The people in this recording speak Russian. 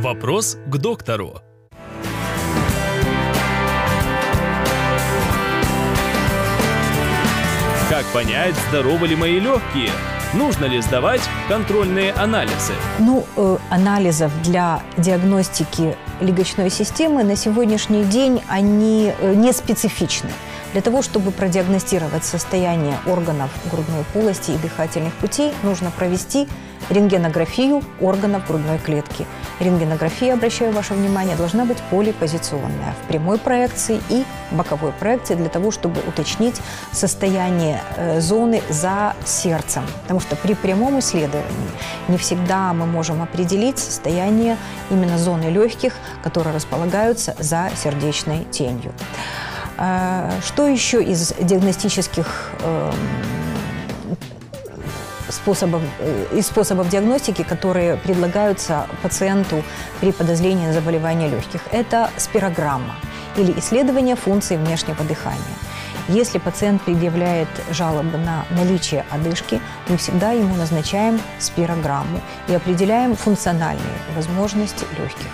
Вопрос к доктору. Как понять, здоровы ли мои легкие? Нужно ли сдавать контрольные анализы? Ну, э, анализов для диагностики легочной системы на сегодняшний день они э, не специфичны. Для того, чтобы продиагностировать состояние органов грудной полости и дыхательных путей, нужно провести рентгенографию органов грудной клетки. Рентгенография, обращаю ваше внимание, должна быть полипозиционная в прямой проекции и боковой проекции для того, чтобы уточнить состояние э, зоны за сердцем. Потому что при прямом исследовании не всегда мы можем определить состояние именно зоны легких, которые располагаются за сердечной тенью. А, что еще из диагностических эм, способов, э, из способов диагностики, которые предлагаются пациенту при подозрении на заболевание легких. Это спирограмма или исследование функции внешнего дыхания. Если пациент предъявляет жалобы на наличие одышки, мы всегда ему назначаем спирограмму и определяем функциональные возможности легких.